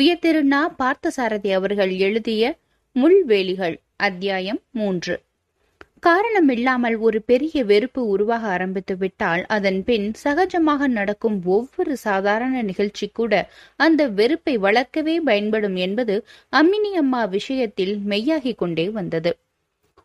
உயர்திருநா பார்த்தசாரதி அவர்கள் எழுதிய முள்வேலிகள் அத்தியாயம் மூன்று. காரணமில்லாமல் ஒரு பெரிய வெறுப்பு உருவாக ஆரம்பித்து விட்டால் அதன் பின் சகஜமாக நடக்கும் ஒவ்வொரு சாதாரண நிகழ்ச்சி கூட அந்த வெறுப்பை வளர்க்கவே பயன்படும் என்பது அம்மினி அம்மா விஷயத்தில் மெய்யாகிக் கொண்டே வந்தது.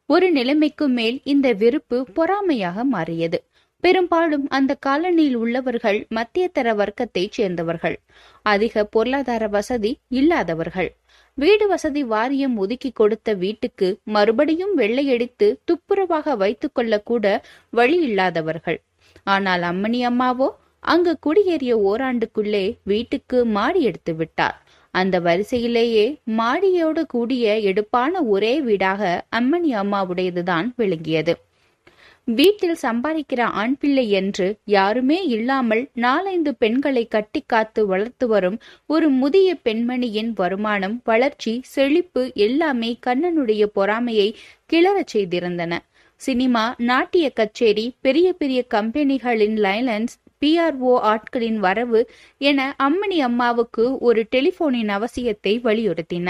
ஒரு நிலைமைக்கு மேல் இந்த வெறுப்பு பொறாமையாக மாறியது. பெரும்பாலும் அந்த காலனியில் உள்ளவர்கள் மத்தியதர வர்க்கத்தைச் சேர்ந்தவர்கள். அதிக பொருளாதார வசதி இல்லாதவர்கள். வீடு வசதி வாரியம் ஒதுக்கி கொடுத்த வீட்டுக்கு மறுபடியும் வெள்ளையடித்து துப்புரவாக வைத்துக் கொள்ளக்கூட வழி இல்லாதவர்கள். ஆனால் அம்மணி அம்மாவோ அங்கு குடியேறிய ஓராண்டுக்குள்ளே வீட்டுக்கு மாடி எடுத்து விட்டார். அந்த வரிசையிலேயே மாடியோடு கூடிய எடுப்பான ஒரே வீடாக அம்மணி அம்மாவுடையதுதான் விளங்கியது. வீட்டில் சம்பாதிக்கிற ஆண் பிள்ளை என்று யாருமே இல்லாமல் நாலைந்து பெண்களை கட்டி காத்து வளர்த்து வரும் ஒரு முதிய பெண்மணியின் வருமானம் வளர்ச்சி செழிப்பு எல்லாமே கண்ணனுடைய பொறாமையை கிளறச் செய்திருந்தன. சினிமா நாட்டிய கச்சேரி பெரிய பெரிய கம்பெனிகளின் லைலன்ஸ் பிஆர்ஓ ஆட்களின் வரவு என அம்மணி அம்மாவுக்கு ஒரு டெலிபோனின் அவசியத்தை வலியுறுத்தின.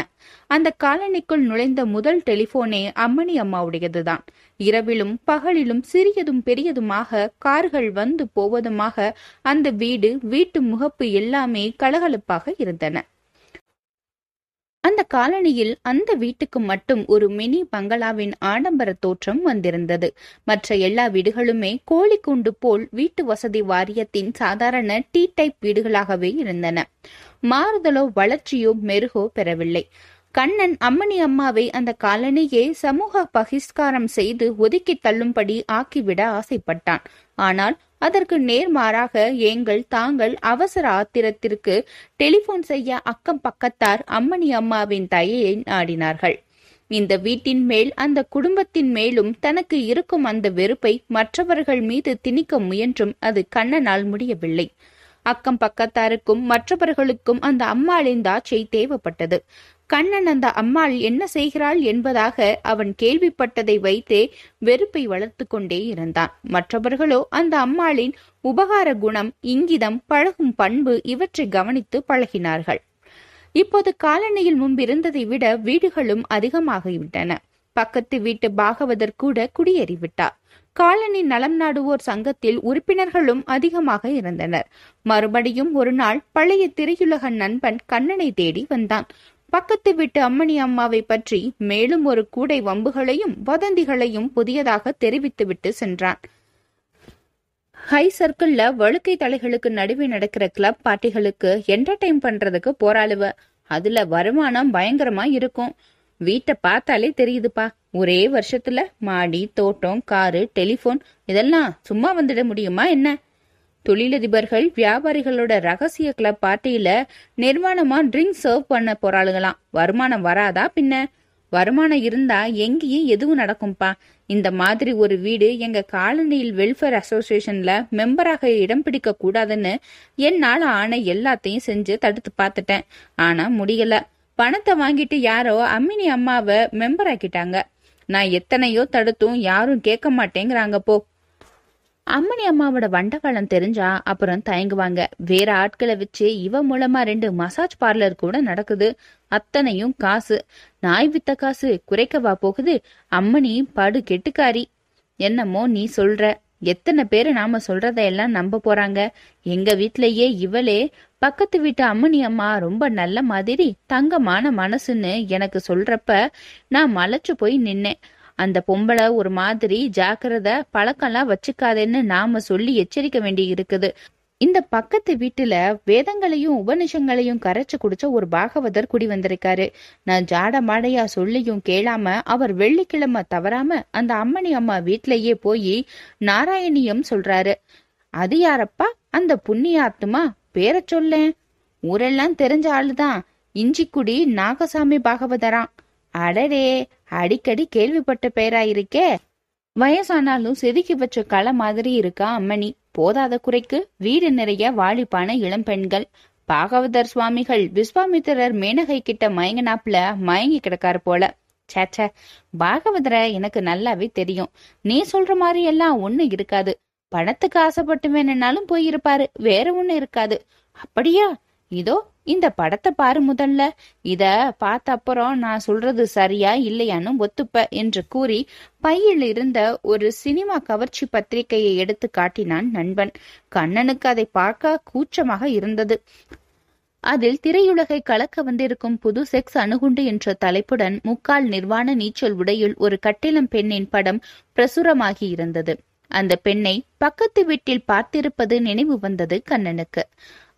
அந்த காலனிக்குள் நுழைந்த முதல் டெலிபோனே அம்மணி அம்மாவுடையதுதான். இரவிலும் பகலிலும் சிறியதும் பெரியதுமாக கார்கள் வந்து போவதுமாக அந்த வீடு வீட்டு முகப்பு எல்லாமே கலகலப்பாக இருந்தன. அந்த காலனியில் அந்த வீட்டுக்கு மட்டும் ஒரு மினி பங்களாவின் ஆடம்பர தோற்றம் வந்திருந்தது. மற்ற எல்லா வீடுகளுமே கோழிக்குண்டு போல் வீட்டு வசதி வாரியத்தின் சாதாரண டீ டைப் வீடுகளாகவே இருந்தன. மாறுதலோ வளர்ச்சியோ மெருகோ பெறவில்லை. கண்ணன் அம்மணி அம்மாவை அந்த காலனியே சமூக பகிஷ்காரம் செய்து ஒதுக்கி தள்ளும்படி ஆக்கிவிட ஆசைப்பட்டான். ஆனால் அதற்கு நேர்மாறாக எங்கள் தாங்கள் அவசர ஆத்திரத்திற்கு டெலிபோன் செய்ய அக்கம் பக்கத்தார் அம்மணி அம்மாவின் தயையை நாடினார்கள். இந்த வீட்டின் மேல் அந்த குடும்பத்தின் மேலும் தனக்கு இருக்கும் அந்த வெறுப்பை மற்றவர்கள் மீது திணிக்க முயன்றும் அது கண்ணனால் முடியவில்லை. அக்கம் பக்கத்தாருக்கும் மற்றவர்களுக்கும் அந்த அம்மாளின் தாட்சை தேவைப்பட்டது. கண்ணன் அந்த அம்மாள் என்ன செய்கிறாள் என்பதாக அவன் கேள்விப்பட்டதை வைத்தே வெறுப்பை வளர்த்து கொண்டே இருந்தான். மற்றவர்களோ அந்த அம்மாளின் உபகார குணம் இங்கிதம் பழகும் பண்பு இவற்றை கவனித்து பழகினார்கள். இப்போது காலனியில் முன்பிருந்ததை விட வீடுகளும் அதிகமாகிவிட்டன. பக்கத்து வீட்டு பாகவதர் கூட குடியேறிவிட்டார் காலனி நலம் நாடுவோர் சங்கத்தில் உறுப்பினர்களும் அதிகமாக இருந்தனர். மறுபடியும் ஒரு நாள் பழைய திரையுலக நண்பன் கண்ணனை தேடி வந்தான். பக்கத்து வீட்டு அம்மணி அம்மாவை பற்றி மேலும் ஒரு கூடை வம்புகளையும் வதந்திகளையும் புதியதாக தெரிவித்துவிட்டு சென்றான். ஹை சர்க்கிள்ல வழுக்கை தலைகளுக்கு நடுவே நடக்கிற கிளப் பார்ட்டிகளுக்கு என்டர்டைன் பண்றதுக்கு போராளுவ அதுல வருமானம் பயங்கரமா இருக்கும். வீட்டை பார்த்தாலே தெரியுதுப்பா. ஒரே வருஷத்துல மாடி தோட்டம் காரு டெலிபோன் இதெல்லாம் சும்மா வந்துட முடியுமா என்ன? தொழிலதிபர்கள் வியாபாரிகளோட ரகசிய கிளப் பார்ட்டியில நிர்வாணமா ட்ரிங்க் சர்வ் பண்ண போறாளுங்களாம். வருமானம் வராதா பின்ன? வருமானம் இருந்தா எங்கேயும் எதுவும் நடக்கும்பா? இந்த மாதிரி ஒரு வீடு எங்க காலனியில் வெல்ஃபேர் அசோசியேஷன்ல மெம்பராக இடம் பிடிக்க கூடாதுன்னு என்னால ஆன எல்லாத்தையும் செஞ்சு தடுத்து பார்த்துட்டேன். ஆனா முடியல. பணத்தை வாங்கிட்டு யாரோ அம்மினி அம்மாவை மெம்பர் ஆக்கிட்டாங்க. நான் எத்தனையோ தடுத்தும் யாரும் கேட்க மாட்டேங்கிறாங்க போ. அம்மணி அம்மாவோட வண்டகாலம் தெரிஞ்சா அப்புறம் தயங்குவாங்க. வேற ஆட்களை வச்சு இவ மூலமா ரெண்டு மசாஜ் பார்லர் கூட நடக்குது. அத்தனையும் காசு. நாய் வித்த காசு குறைக்கவா போகுது? அம்மணி படு கெட்டுக்காரி. என்னமோ நீ சொல்ற. எத்தனை பேரு நாம சொல்றதையெல்லாம் நம்ப போறாங்க. எங்க வீட்லயே இவளே. பக்கத்து வீட்டு அம்மணி அம்மா ரொம்ப நல்ல மாதிரி தங்கமான மனசுன்னு எனக்கு சொல்றப்ப நான் மலைச்சு போய் நின்னேன். அந்த பொம்பளை ஒரு மாதிரி ஜாக்கிரத பழக்கம்லாம் வச்சுக்காதேன்னு நாம சொல்லி எச்சரிக்க வேண்டி இருக்குது இந்த பக்கத்து வீட்டுல வேதங்களையும் உபனிஷங்களையும் கரைச்சு குடிச்ச ஒரு பாகவதர் குடி வந்திருக்காரு. நான் ஜாட மாடையா சொல்லியும் கேளாம அவர் வெள்ளிக்கிழமை தவறாம அந்த அம்மணி அம்மா வீட்லயே போய் நாராயணியம் சொல்றாரு. அது யாரப்பா? அந்த புண்ணியாத்துமா பேரை சொல்லேன். ஊரெல்லாம் தெரிஞ்ச ஆளுதான். இஞ்சிக்குடி நாகசாமி பாகவதரான் அடடே அடிக்கடி கேள்விப்பட்ட பெயராயிருக்கே வயசானாலும் செதுக்கி வச்ச களை மாதிரி இருக்கா அம்மணி. போதாத குறைக்கு வீடு நிறைய வாலிப்பான இளம் பெண்கள். பாகவதர் சுவாமிகள் விஸ்வாமித்திரர் மேனகை கிட்ட மயங்கினாப்புல மயங்கி கிடக்காரு போல. சேச்ச பாகவதரை எனக்கு நல்லாவே தெரியும். நீ சொல்ற மாதிரி எல்லாம் ஒண்ணு இருக்காது. பணத்துக்கு ஆசைப்பட்டு வேணும்னாலும் போயிருப்பாரு. வேற ஒண்ணு இருக்காது. அப்படியா? இதோ இந்த படத்தை பாரு முதல்ல. இத பார்த்த அப்புறம் நான் சொல்றது சரியா இல்லையான்னு ஒத்துப்ப என்று கூறி பையில் இருந்த ஒரு சினிமா கவர்ச்சி பத்திரிகையை எடுத்து காட்டினான் நண்பன். கண்ணனுக்கு அதை பார்க்க கூச்சமாக இருந்தது. அதில் திரையுலகை கலக்க வந்திருக்கும் புது செக்ஸ் அணுகுண்டு என்ற தலைப்புடன் முக்கால் நிர்வாண நீச்சல் உடையில் ஒரு கட்டிலம் பெண்ணின் படம் பிரசுரமாகி இருந்தது. அந்த பெண்ணை பக்கத்து வீட்டில் பார்த்திருப்பது நினைவு வந்தது கண்ணனுக்கு.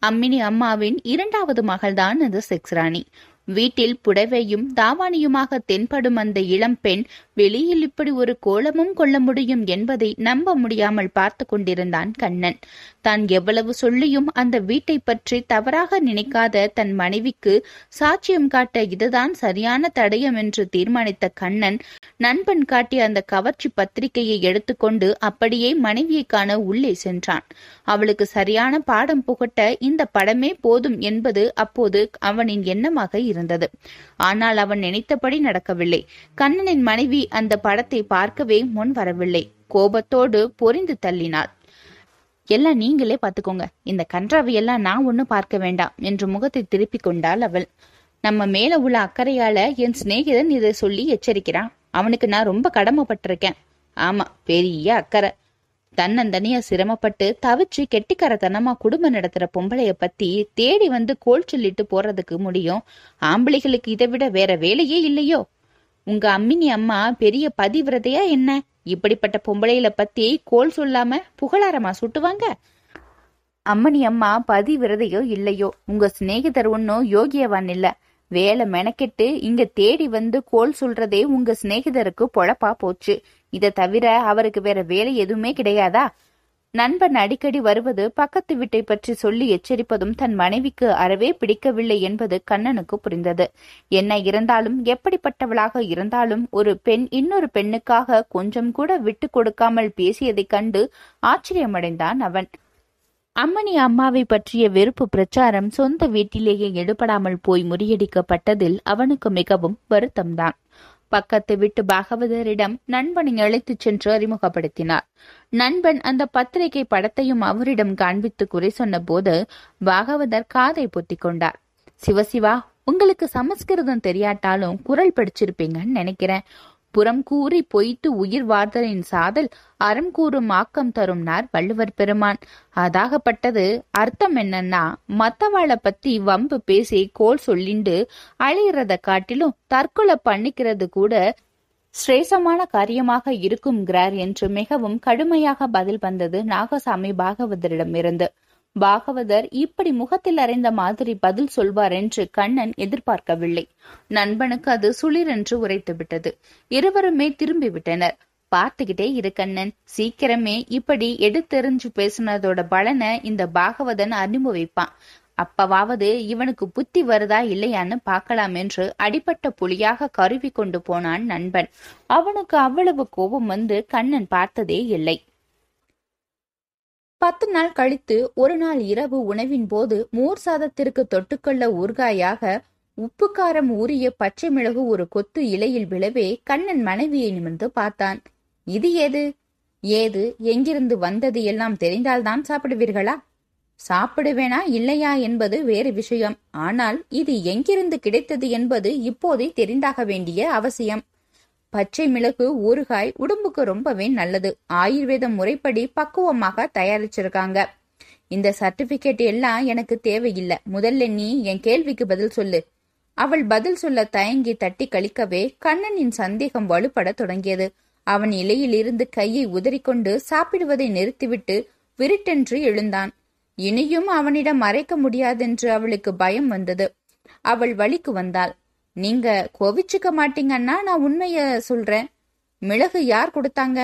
அம்மினி அம்மாவின் இரண்டாவது மகள்தான் அந்த செக்ஸ் ராணி வீட்டில் புடவையும் தாவாணியுமாக தென்படும் அந்த இளம் பெண் வெளியில் இப்படி ஒரு கோலமும் கொள்ள முடியும் என்பதை நம்ப முடியாமல் பார்த்து கொண்டிருந்தான் கண்ணன். தான் எவ்வளவு சொல்லியும் அந்த வீட்டை பற்றி தவறாக நினைக்காத தன் மனைவிக்கு சாட்சியம் காட்ட இதுதான் சரியான தடயம் என்று தீர்மானித்த கண்ணன் நண்பன் காட்டிய அந்த கவர்ச்சி பத்திரிகையை எடுத்துக்கொண்டு அப்படியே மனைவியை காண உள்ளே சென்றான். அவளுக்கு சரியான பாடம் புகட்ட இந்த படமே போதும் என்பது அப்போது அவனின் எண்ணமாக இருந்தது. ஆனால் அவன் நினைத்தபடி நடக்கவில்லை. கண்ணனின் மனைவி அந்த படத்தை பார்க்கவே முன் வரவில்லை. கோபத்தோடு பொறிந்து தள்ளினாள். எல்லாம் நீங்களே பார்த்துக்கோங்க. இந்த கன்றாவையெல்லாம் நான் ஒன்றும் பார்க்க வேண்டாம் என்று முகத்தை திருப்பி கொண்டாள் அவள். நம்ம மேல உள்ள அக்கறையால என் சிநேகிதன் இதை சொல்லி எச்சரிக்கிறான். அவனுக்கு நான் ரொம்ப கடமைப்பட்டிருக்கேன். ஆமா பெரிய அக்கறை. தன்னந்தனியா சிரமப்பட்டு தவிச்சு கெட்டிக்காரத்தனமா குடும்பம் நடத்துற பொம்பளைய பத்தி தேடி வந்து கோல் சொல்லிட்டு போறதுக்கு முடியும். ஆம்பளைகளுக்கு இதை விட வேற வேலையே இல்லையோ? உங்க அம்மினி அம்மா பெரிய பதிவிரதையா என்ன? இப்படிப்பட்ட பொம்பளையில பத்தி கோல் சொல்லாம புகழாரமா சுட்டுவாங்க? அம்மணி அம்மா பதி விரதையோ இல்லையோ உங்க சிநேகிதர் ஒன்னும் யோகியவான் இல்ல. வேலை மெனக்கெட்டு இங்க தேடி வந்து கோல் சொல்றதே உங்க சிநேகிதருக்கு பொழப்பா போச்சு. இத தவிர அவருக்கு வேற வேலை எதுவுமே கிடையாதா? நண்பன் அடிக்கடி வருவது பக்கத்து வீட்டை பற்றி சொல்லி எச்சரிப்பதும் தன் மனைவிக்கு அறவே பிடிக்கவில்லை என்பது கண்ணனுக்கு புரிந்தது. என்ன இருந்தாலும் எப்படிப்பட்டவளாக இருந்தாலும் ஒரு பெண் இன்னொரு பெண்ணுக்காக கொஞ்சம் கூட விட்டு கொடுக்காமல் பேசியதைக் கண்டு ஆச்சரியமடைந்தான் அவன். அம்மணி அம்மாவை பற்றிய வெறுப்பு பிரச்சாரம் சொந்த வீட்டிலேயே எடுபடாமல் போய் முறியடிக்கப்பட்டதில் அவனுக்கு மிகவும் வருத்தம்தான். பக்கத்து விட்டு பாகவதரிடம் நண்பனை அழைத்துச் சென்று அறிமுகப்படுத்தினார். நண்பன் அந்த பத்திரிகை படத்தையும் அவரிடம் காண்பித்து குறை சொன்ன போது பாகவதர் காதை பொத்திக் கொண்டார். சிவசிவா உங்களுக்கு சமஸ்கிருதம் தெரியாட்டாலும் குரல் படிச்சிருப்பீங்கன்னு நினைக்கிறேன். புறம் கூறி பொய்த்து உயிர் வாழ்தலின் சாதல் அறம் கூறும் ஆக்கம் தரும்னார் வள்ளுவர் பெருமான். அதாகப்பட்டது அர்த்தம் என்னன்னா மத்தவாளை பத்தி வம்பு பேசி கோல் சொல்லிண்டு அழையிறத காட்டிலும் தற்கொலை பண்ணிக்கிறது கூட சிரேசமான காரியமாக இருக்கும்கிறார் என்று மிகவும் கடுமையாக பதில் வந்தது நாகசாமி பாகவதரிடமிருந்து. பாகவதர் இப்படி முகத்தில் அறைந்த மாதிரி பதில் சொல்வார் என்று கண்ணன் எதிர்பார்க்கவில்லை. நண்பனுக்கு அது சுளிரென்று உரைத்து விட்டது இருவருமே திரும்பி விட்டனர் பார்த்துக்கிட்டே இரு கண்ணன். சீக்கிரமே இப்படி எடுத்தெறிஞ்சு பேசுனதோட பலனை இந்த பாகவதன் அனுபவிப்பான் அப்பவாவது இவனுக்கு புத்தி வருதா இல்லையான்னு பார்க்கலாம் என்று அடிப்பட்ட புலியாக கருவி கொண்டு போனான் நண்பன். அவனுக்கு அவ்வளவு கோபம் வந்து கண்ணன் பார்த்ததே இல்லை. பத்து நாள் கழித்து ஒரு நாள் இரவு உணவின் போது மோர் சாதத்திற்கு தொட்டுக்கொள்ள ஊர்காயாக உப்பு காரம் ஊறிய பச்சை மிளகு ஒரு கொத்து இலையில் விழவே கண்ணன் மனைவியை நிமிர்ந்து பார்த்தான். இது ஏது? ஏது? எங்கிருந்து வந்தது? எல்லாம் தெரிந்தால்தான் சாப்பிடுவீர்களா? சாப்பிடுவேனா? இல்லையா? என்பது வேறு விஷயம். ஆனால் இது எங்கிருந்து கிடைத்தது? என்பது இப்போதே தெரிந்தாக வேண்டிய அவசியம். பச்சை மிளகு ஊறுகாய் உடம்புக்கு ரொம்பவே நல்லது. ஆயுர்வேத முறைப்படி பக்குவமாக தயாரிச்சிருக்காங்க. இந்த சர்டிபிகேட் எல்லாம் எனக்கு தேவையில்லை. முதல்ல நீ என் கேள்விக்கு பதில் சொல்லு. அவள் பதில் சொல்ல தயங்கி தட்டி கழிக்கவே கண்ணனின் சந்தேகம் வலுப்பட தொடங்கியது. அவன் இலையில் இருந்து கையை உதறிக்கொண்டு சாப்பிடுவதை நிறுத்திவிட்டு விருட்டென்று எழுந்தான். இனியும் அவனிடம் மறைக்க முடியாதென்று அவளுக்கு பயம் வந்தது. அவள் வழிக்கு வந்தாள். நீங்க கோவிச்சுக்க மாட்டீங்கன்னா நான் உண்மைய சொல்றேன். மிளகு யார் கொடுத்தாங்க?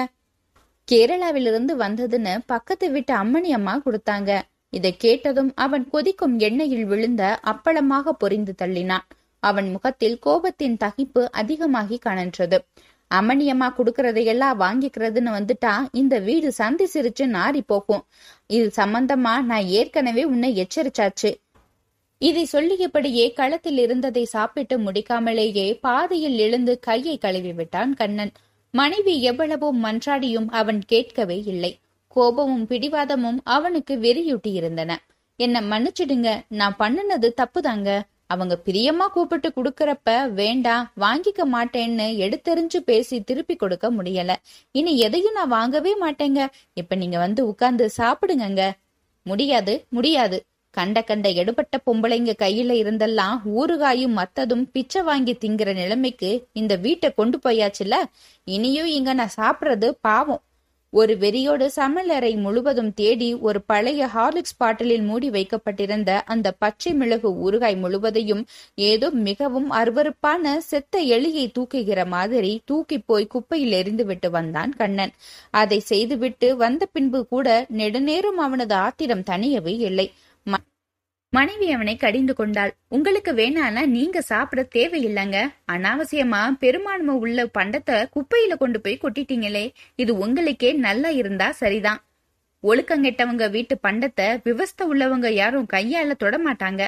கேரளாவிலிருந்து வந்ததுன்னு பக்கத்து வீட்டு அம்மணி அம்மா கொடுத்தாங்க. இதை கேட்டதும் அவன் கொதிக்கும் எண்ணெயில் விழுந்த அப்பளமாக பொரிந்து தள்ளினான். அவன் முகத்தில் கோபத்தின் தகிப்பு அதிகமாகி கணன்றது அம்மணியம்மா குடுக்கறதையெல்லாம் வாங்கிக்கிறதுன்னு வந்துட்டா இந்த வீடு சந்தி சிரிச்சு நாரி போகும். இது சம்பந்தமா நான் ஏற்கனவே உன்னை எச்சரிச்சாச்சு. இதை சொல்லியபடியே களத்தில் இருந்ததை சாப்பிட்டு முடிக்காமலேயே பாதையில் எழுந்து கையை கழுவி விட்டான் கண்ணன். மனைவி எவ்வளவோ மன்றாடியும் அவன் கேட்கவே இல்லை. கோபமும் பிடிவாதமும் அவனுக்கு வெறியூட்டி இருந்தன என்ன மன்னிச்சிடுங்க நான் பண்ணுனது தப்புதாங்க. அவங்க பிரியமா கூப்பிட்டு குடுக்கறப்ப வேண்டாம் வாங்கிக்க மாட்டேன்னு எடுத்தெறிஞ்சு பேசி திருப்பி கொடுக்க முடியல. இனி எதையும் நான் வாங்கவே மாட்டேங்க. இப்ப நீங்க வந்து உட்கார்ந்து சாப்பிடுங்கங்க. முடியாது முடியாது. கண்ட கண்ட எடுபட்ட பொம்பளைங்க கையில இருந்தெல்லாம் ஊறுகாயும் மத்ததும் பிச்சை வாங்கி திங்கிற நிலைமைக்கு இந்த வீட்டை கொண்டு போயாச்சுல இனியும் இங்க நான் சாப்பிட்றது பாவம். ஒரு வெறியோடு சமையலறை முழுவதும் தேடி ஒரு பழைய ஹார்லிக்ஸ் பாட்டிலில் மூடி வைக்கப்பட்டிருந்த அந்த பச்சை மிளகு ஊறுகாய் முழுவதையும் ஏதோ மிகவும் அருவருப்பான செத்த எலியை தூக்குகிற மாதிரி தூக்கி போய் குப்பையில் எறிந்துவிட்டு வந்தான் கண்ணன். அதை செய்துவிட்டு வந்த பின்பு கூட நெடுநேரம் அவனது ஆத்திரம் தணியவே இல்லை. மனைவி அவனை கடிந்து கொண்டாள். உங்களுக்கு வேணானா நீங்க சாப்பிட தேவையில்லைங்க. அனாவசியமா பெரும்பான்மை உள்ள பண்டத்தை குப்பையில கொண்டு போய் கொட்டிட்டீங்களே. இது உங்களுக்கே நல்லா இருந்தா சரிதான். ஒழுக்கங்கெட்டவங்க வீட்டு பண்டத்தை விவஸ்த உள்ளவங்க யாரும் கையால தொட மாட்டாங்க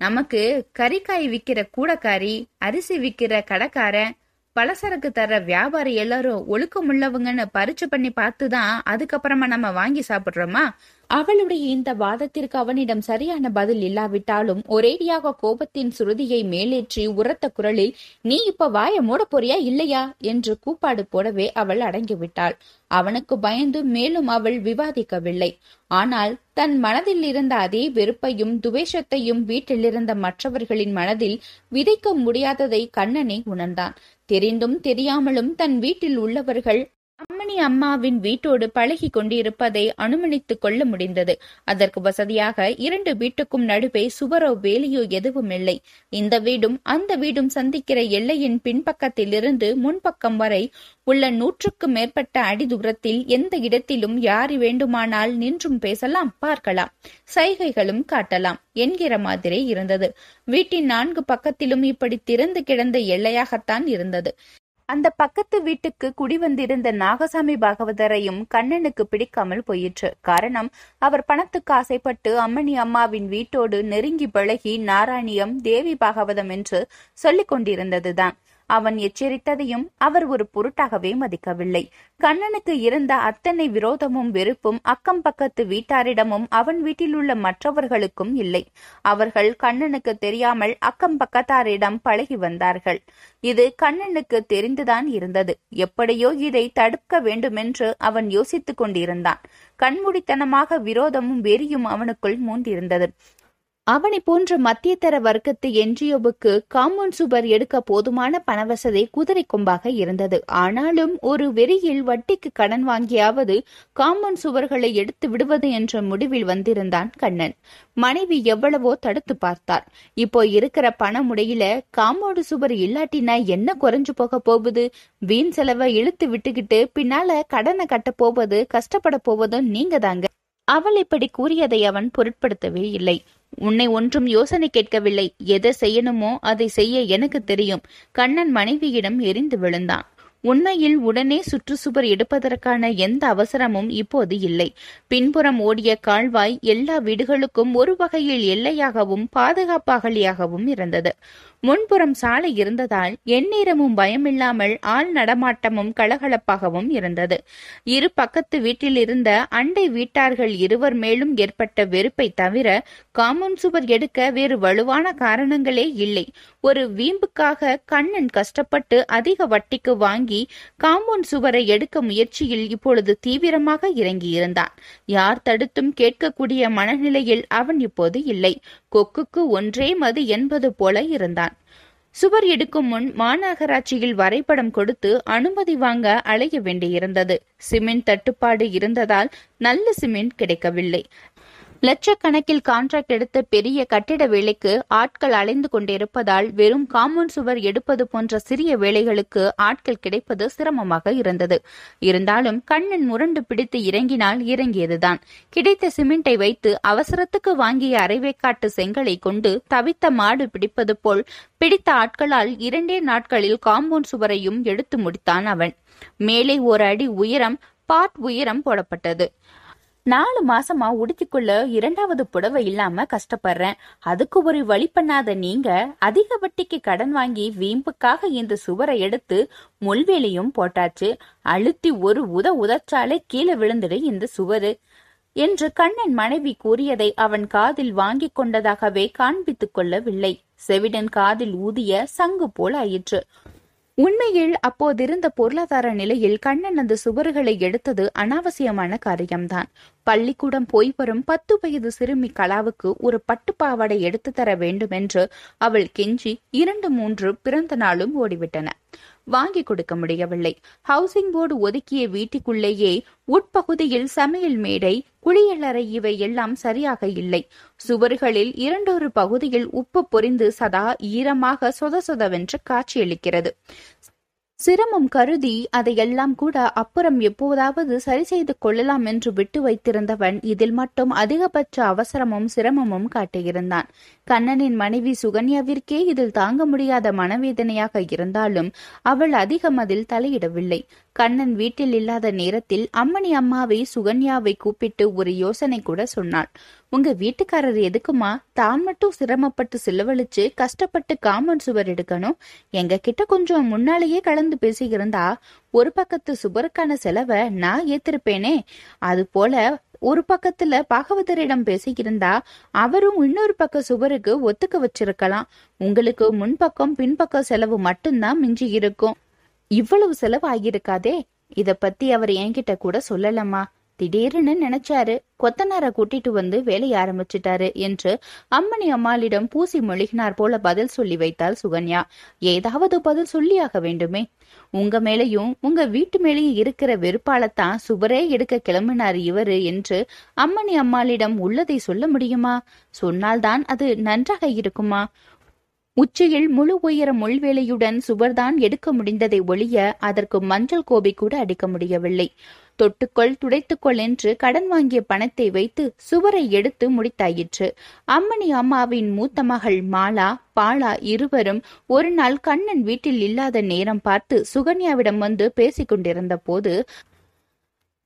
நமக்கு கறிக்காய் விக்கிற கூடக்காரி அரிசி விக்கிற கடைக்காரன் பலசரக்கு தர வியாபாரி எல்லாரும் ஒழுக்கம் உள்ளவங்கன்னு பரிச்சு பண்ணி பார்த்துதான் அதுக்கப்புறமா நம்ம வாங்கி சாப்பிடுறோமா? அவளுடைய இந்த வாதத்திற்கு அவனிடம் சரியான பதில் இல்லாவிட்டாலும் ஒரேடியாக கோபத்தின் சுருதியை மேலேற்றி உரத்த குரலில் நீ இப்ப வாய மூட போறியா இல்லையா? என்று கூப்பாடு போடவே அவள் அடங்கிவிட்டாள். அவனுக்கு பயந்து மேலும் அவள் விவாதிக்கவில்லை. ஆனால் தன் மனதில் இருந்த அதே வெறுப்பையும் துவேஷத்தையும் வீட்டில் இருந்த மற்றவர்களின் மனதில் விதைக்க முடியாததை கண்ணனே உணர்ந்தான். தெரிந்தும் தெரியாமலும் தன் வீட்டில் உள்ளவர்கள் அம்மணி அம்மாவின் வீட்டோடு பழகி கொண்டிருப்பதை அனுமதித்துக் கொள்ள முடிந்தது. அதற்கு வசதியாக இரண்டு வீட்டுக்கும் நடுவே சுவரோ வேலியோ எதுவும் இல்லை. இந்த வீடும் அந்த வீடும் சந்திக்கிற எல்லையின் பின்பக்கத்திலிருந்து முன்பக்கம் வரை உள்ள நூற்றுக்கு மேற்பட்ட அடி தூரத்தில் எந்த இடத்திலும் யார் வேண்டுமானால் நின்றும் பேசலாம் பார்க்கலாம் சைகைகளும் காட்டலாம் என்கிற மாதிரி இருந்தது. வீட்டின் நான்கு பக்கத்திலும் இப்படி திறந்து கிடந்த எல்லையாகத்தான் இருந்தது. அந்த பக்கத்து வீட்டுக்கு குடி வந்திருந்த நாகசாமி பாகவதரையும் கண்ணனுக்கு பிடிக்காமல் போயிற்று. காரணம் அவர் பணத்துக்கு ஆசைப்பட்டு அம்மணி அம்மாவின் வீட்டோடு நெருங்கி பழகி நாராயணியம் தேவி பாகவதம் என்று சொல்லிக் கொண்டிருந்ததுதான். அவன் எச்சரித்ததையும் அவர் ஒரு பொருட்டாகவே மதிக்கவில்லை. கண்ணனுக்கு இருந்த அத்தனை விரோதமும் வெறுப்பும் அக்கம் பக்கத்து வீட்டாரிடமும் அவன் வீட்டில் உள்ள மற்றவர்களுக்கும் இல்லை. அவர்கள் கண்ணனுக்கு தெரியாமல் அக்கம் பக்கத்தாரிடம் பழகி வந்தார்கள். இது கண்ணனுக்கு தெரிந்துதான் இருந்தது. எப்படியோ இதை தடுக்க வேண்டுமென்று அவன் யோசித்துக் கொண்டிருந்தான். கண்மூடித்தனமாக விரோதமும் வெறியும் அவனுக்குள் மூண்டிருந்தது. அவனை போன்ற மத்தியதர வர்க்கத்து என்ஜிஓவுக்கு காம்பவுண்ட் சுவர் எடுக்க போதுமான பணவசதி குதிரை கொம்பாக இருந்தது. ஆனாலும் ஒரு வெறியில் வட்டிக்கு கடன் வாங்கியாவது காம்பவுண்ட் சுவர்களை எடுத்து விடுவது என்ற முடிவில் வந்திருந்தான் கண்ணன். மனைவி எவ்வளவோ தடுத்து பார்த்தார் இப்போ இருக்கிற பண முடையில காம்பவுண்ட் சுவர் இல்லாட்டினா என்ன குறைஞ்சு போக போகுது? வீண் செலவை இழுத்து விட்டுக்கிட்டு பின்னால கடனை கட்ட போவது கஷ்டப்பட போவதும் நீங்க தாங்க அவள் இப்படி கூறியதை அவன் பொருட்படுத்தவே இல்லை. உன்னை ஒன்றும் யோசனை கேட்கவில்லை. எதை செய்யணுமோ அதை செய்ய எனக்கு தெரியும். கண்ணன் மனைவியிடம் எரிந்து விழுந்தான். உண்மையில் உடனே சுற்றுச்சுவர் எடுப்பதற்கான எந்த அவசரமும் இப்போது இல்லை. பின்புறம் ஓடிய கால்வாய் எல்லா வீடுகளுக்கும் ஒரு வகையில் எல்லையாகவும் பாதுகாப்பாகலியாகவும் இருந்தது. முன்புறம் சாலை இருந்ததால் எந்நேரமும் பயமில்லாமல் ஆள் நடமாட்டமும் கலகலப்பாகவும் இருந்தது. இரு பக்கத்து வீட்டில் இருந்த அண்டை வீட்டார்கள் இருவர் மேலும் ஏற்பட்ட வெறுப்பை தவிர காமன் சுவர் எடுக்க வேறு வலுவான காரணங்களே இல்லை. ஒரு வீம்புக்காக கண்ணன் கஷ்டப்பட்டு அதிக வட்டிக்கு வாங்கி காம்பவுண்ட் சுவரை எடுக்க முயற்சியில் இப்பொழுது தீவிரமாக இறங்கியிருந்தான். யார் தடுத்தும் கேட்கக்கூடிய மனநிலையில் அவன் இப்போது இல்லை. கொக்குக்கு ஒன்றே மது என்பது போல இருந்தான். சுவர் எடுக்கும் முன் மாநகராட்சியில் வரைபடம் கொடுத்து அனுமதி வாங்க அலைய வேண்டியிருந்தது. சிமெண்ட் தட்டுப்பாடு இருந்ததால் நல்ல சிமெண்ட் கிடைக்கவில்லை. லட்சக்கணக்கில் கான்ட்ராக்ட் எடுத்த பெரிய கட்டிட வேலைக்கு ஆட்கள் அலைந்து கொண்டிருப்பதால் வெறும் காம்பவுண்ட் சுவர் எடுப்பது போன்ற சிறிய வேலைகளுக்கு ஆட்கள் கிடைப்பது சிரமமாக இருந்தது. இருந்தாலும் கண்ணன் முரண்டு பிடித்து இறங்கினால் இறங்கியதுதான். கிடைத்த சிமெண்டை வைத்து அவசரத்துக்கு வாங்கிய அரைவேக்காட்டு செங்கலை கொண்டு தவித்த மாடு பிடிப்பது போல் பிடித்த ஆட்களால் இரண்டே நாட்களில் காம்பவுண்ட் சுவரையும் எடுத்து முடித்தான் அவன். மேலே ஒரு அடி உயரம் பாட் உயரம் போடப்பட்டது. நாலு மாசமா உடுத்திக்குள்ள இரண்டாவது புடவை இல்லாம கஷ்டப்படுறேன். அதுக்கு ஒரு வழி பண்ணாத நீங்க அதிக வட்டிக்கு கடன் வாங்கி வீம்புக்காக இந்த சுவரை எடுத்து முள்வேலியும் போட்டாச்சு. அழுத்தி ஒரு உத உதச்சாலே கீழே விழுந்துடு இந்த சுவரு என்று கண்ணன் மனைவி கூறியதை அவன் காதில் வாங்கி கொண்டதாகவே காண்பித்துக் கொள்ளவில்லை. செவிடன் காதில் ஊதிய சங்கு போல் ஆயிற்று. உண்மையில் அப்போதிருந்த பொருளாதார நிலையில் கண்ணன் அந்த சுவர்களை எடுத்தது அனாவசியமான காரியம்தான். பள்ளிக்கூடம் போய் வரும் பத்து வயது சிறுமி கலாவுக்கு ஒரு பட்டுப்பாவாடை எடுத்து தர வேண்டும் என்று அவள் கெஞ்சி இரண்டு மூன்று பிறந்த நாளும் ஓடிவிட்டன. வாங்கி கொடுக்க முடியவில்லை. ஹவுசிங் போர்டு ஒதுக்கிய வீட்டுக்குள்ளேயே உட்பகுதியில் சமையல் மேடை குளியலறை இவை எல்லாம் சரியாக இல்லை. சுவர்களில் இரண்டொரு பகுதியில் உப்பு பொறிந்து சதா ஈரமாக சொத சொதவென்று காட்சியளிக்கிறது. சிரமம் கருதி அதையெல்லாம் கூட அப்புறம் எப்போதாவது சரி செய்து கொள்ளலாம் என்று விட்டு வைத்திருந்தவன் இதில் மட்டும் அதிகபட்ச அவசரமும் சிரமமும் காட்டியிருந்தான். கண்ணனின் மனைவி சுகன்யாவிற்கே இதில் தாங்க முடியாத மனவேதனையாக இருந்தாலும் அவள் அதிகம் அதில் தலையிடவில்லை. கண்ணன் வீட்டில் இல்லாத நேரத்தில் அம்மணி அம்மாவை சுகன்யாவை கூப்பிட்டு ஒரு யோசனை கூட சொன்னாள். உங்க வீட்டுக்காரர் எதுக்குமா? தான் மட்டும் சிரமப்பட்டு செலவழிச்சு கஷ்டப்பட்டு காமன் சுவர் எடுக்கணும். எங்க கிட்ட கொஞ்சம் முன்னாலேயே கலந்து பேசியிருந்தா ஒரு பக்கத்து சுவருக்கான செலவை நான் ஏத்திருப்பேனே. அது போல ஒரு பக்கத்துல பாகவதரிடம் பேசியிருந்தா அவரும் இன்னொரு பக்க சுவருக்கு ஒத்துக்க வச்சிருக்கலாம். உங்களுக்கு முன்பக்கம் பின்பக்க செலவு மட்டும்தான் மிஞ்சி இருக்கும் இவ்வளவு செலவு ஆகியிருக்காதே இத பத்தி அவர் என்கிட்ட கூட சொல்லலம்மா. திடீர்னு நினைச்சாரு. கொத்தனார கூட்டிட்டு வந்து வேலைய ஆரம்பிச்சிட்டாரு என்று அம்மணி அம்மாளிடம் பூசி மொழிகினார் போல பதில் சொல்லி வைத்தாள் சுகன்யா. ஏதாவது பதில் சொல்லியாக வேண்டுமே. உங்க மேலையும் உங்க வீட்டு மேலேயும் இருக்கிற வெறுப்பாலத்தான் சுவரே எடுக்க கிளம்பினார் இவரு என்று அம்மணி அம்மாளிடம் உள்ளதை சொல்ல முடியுமா? சொன்னால்தான் அது நன்றாக இருக்குமா? உச்சியில் முழு உயர முள்வேலையுடன் சுவர்தான் எடுக்க முடிந்ததை ஒழிய அதற்கு மஞ்சள் கோபை கூட அடிக்க முடியவில்லை. தொட்டுக்கொள் துடைத்துக்கொள் என்று கடன் வாங்கிய பணத்தை வைத்து சுவரை எடுத்து முடித்தாயிற்று. அம்மணி அம்மாவின் மூத்த மகள் மாலா பாலா இருவரும் ஒரு நாள் கண்ணன் வீட்டில் இல்லாத நேரம் பார்த்து சுகன்யாவிடம் வந்து பேசிக் கொண்டிருந்த போது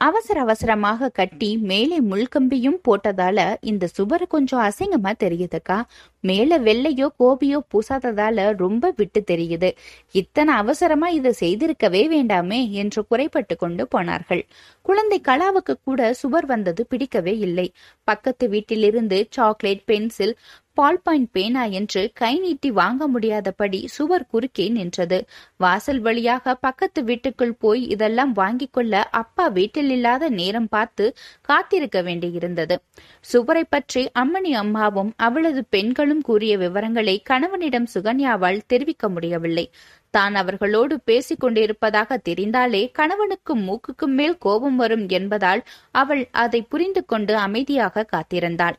அவசர அவசரமாக கட்டி மேலே முள்கம்பியும் போட்டதால இந்த சுவர் கொஞ்சம் அசிங்கமா தெரியுதுக்கா? மேல வெள்ளையோ கோபியோ பூசாததால ரொம்ப விட்டு தெரியுது. இத்தனை அவசரமா இதை செய்திருக்கவே வேண்டாமே என்று குறைப்பட்டு கொண்டு போனார்கள். குழந்தை கலாவுக்கு கூட சுவர் வந்தது பிடிக்கவே இல்லை. பக்கத்து வீட்டிலிருந்து சாக்லேட் பென்சில் பால் பாயிண்ட் பேனா என்று கை நீட்டி வாங்க முடியாதபடி சுவர் குறுக்கே நின்றது. வாசல் வழியாக பக்கத்து வீட்டுக்குள் போய் இதெல்லாம் வாங்கிக் கொள்ள அப்பா வீட்டில் இல்லாத நேரம் பார்த்து காத்திருக்க வேண்டியிருந்தது. சுவரை பற்றி அம்மணி அம்மாவும் அவளது பெண்களும் கூறிய விவரங்களை கணவனிடம் சுகன்யாவால் தெரிவிக்க முடியவில்லை. தான் அவர்களோடு பேசிக் கொண்டிருப்பதாக தெரிந்தாலே கணவனுக்கும் மூக்குக்கும் மேல் கோபம் வரும் என்பதால் அவள் அதை புரிந்து கொண்டு அமைதியாக காத்திருந்தாள்.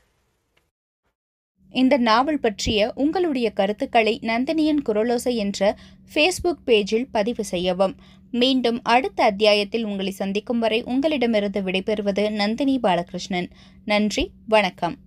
இந்த நாவல் பற்றிய உங்களுடைய கருத்துக்களை நந்தினியின் குரலோசை என்ற ஃபேஸ்புக் பேஜில் பதிவு செய்யவும். மீண்டும் அடுத்த அத்தியாயத்தில் உங்களை சந்திக்கும் வரை உங்களிடமிருந்து விடைபெறுவது நந்தினி பாலகிருஷ்ணன். நன்றி வணக்கம்.